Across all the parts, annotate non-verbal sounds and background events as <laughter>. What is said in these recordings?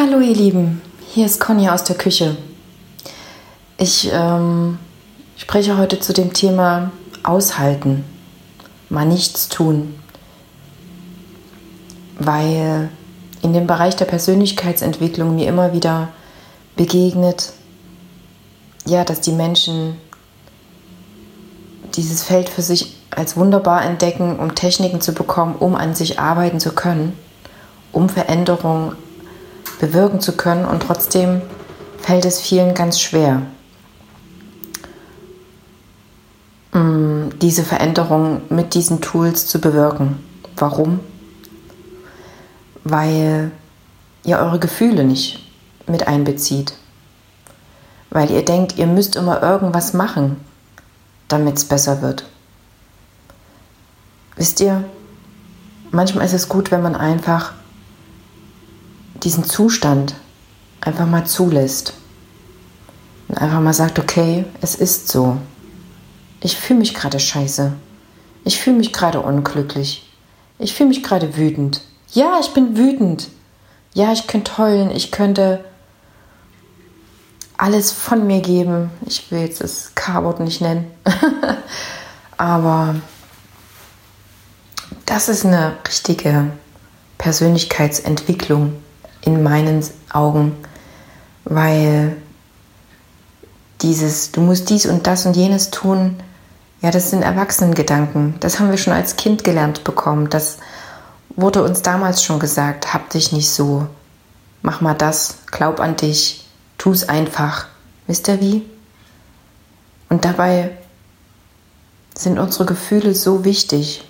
Hallo ihr Lieben, hier ist Conny aus der Küche. Ich ähm, spreche heute zu dem Thema Aushalten, mal nichts tun, weil in dem Bereich der Persönlichkeitsentwicklung mir immer wieder begegnet, ja, dass die Menschen dieses Feld für sich als wunderbar entdecken, um Techniken zu bekommen, um an sich arbeiten zu können, um Veränderungen bewirken zu können und trotzdem fällt es vielen ganz schwer, mm, diese Veränderung mit diesen Tools zu bewirken. Warum? Weil ihr eure Gefühle nicht mit einbezieht. Weil ihr denkt, ihr müsst immer irgendwas machen, damit es besser wird. Wisst ihr, manchmal ist es gut, wenn man einfach diesen Zustand einfach mal zulässt. Und einfach mal sagt, okay, es ist so. Ich fühle mich gerade scheiße. Ich fühle mich gerade unglücklich. Ich fühle mich gerade wütend. Ja, ich bin wütend. Ja, ich könnte heulen. Ich könnte alles von mir geben. Ich will jetzt das K-Wort nicht nennen. <laughs> Aber das ist eine richtige Persönlichkeitsentwicklung in meinen Augen, weil dieses, du musst dies und das und jenes tun, ja, das sind Erwachsenengedanken. Das haben wir schon als Kind gelernt bekommen. Das wurde uns damals schon gesagt. Hab dich nicht so. Mach mal das. Glaub an dich. Tu es einfach. Wisst ihr wie? Und dabei sind unsere Gefühle so wichtig.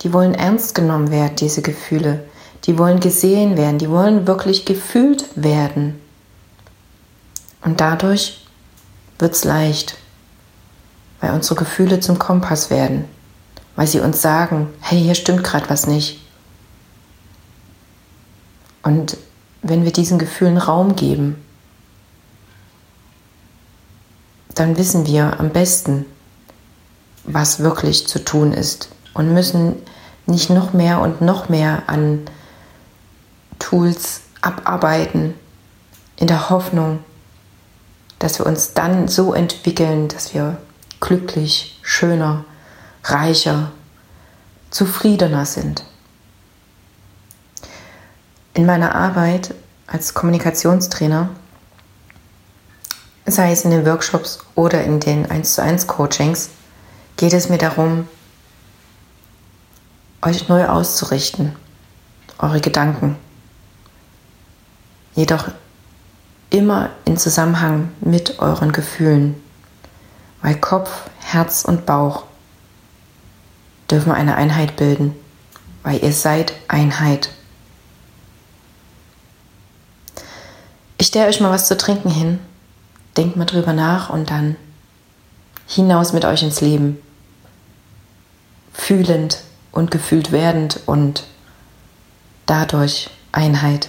Die wollen ernst genommen werden, diese Gefühle. Die wollen gesehen werden, die wollen wirklich gefühlt werden. Und dadurch wird es leicht, weil unsere Gefühle zum Kompass werden, weil sie uns sagen, hey, hier stimmt gerade was nicht. Und wenn wir diesen Gefühlen Raum geben, dann wissen wir am besten, was wirklich zu tun ist und müssen nicht noch mehr und noch mehr an Tools abarbeiten, in der Hoffnung, dass wir uns dann so entwickeln, dass wir glücklich, schöner, reicher, zufriedener sind. In meiner Arbeit als Kommunikationstrainer, sei es in den Workshops oder in den 1 zu 1 Coachings, geht es mir darum, euch neu auszurichten, eure Gedanken, jedoch immer in Zusammenhang mit euren Gefühlen, weil Kopf, Herz und Bauch dürfen eine Einheit bilden, weil ihr seid Einheit. Ich stelle euch mal was zu trinken hin, denkt mal drüber nach und dann hinaus mit euch ins Leben, fühlend und gefühlt werdend und dadurch Einheit.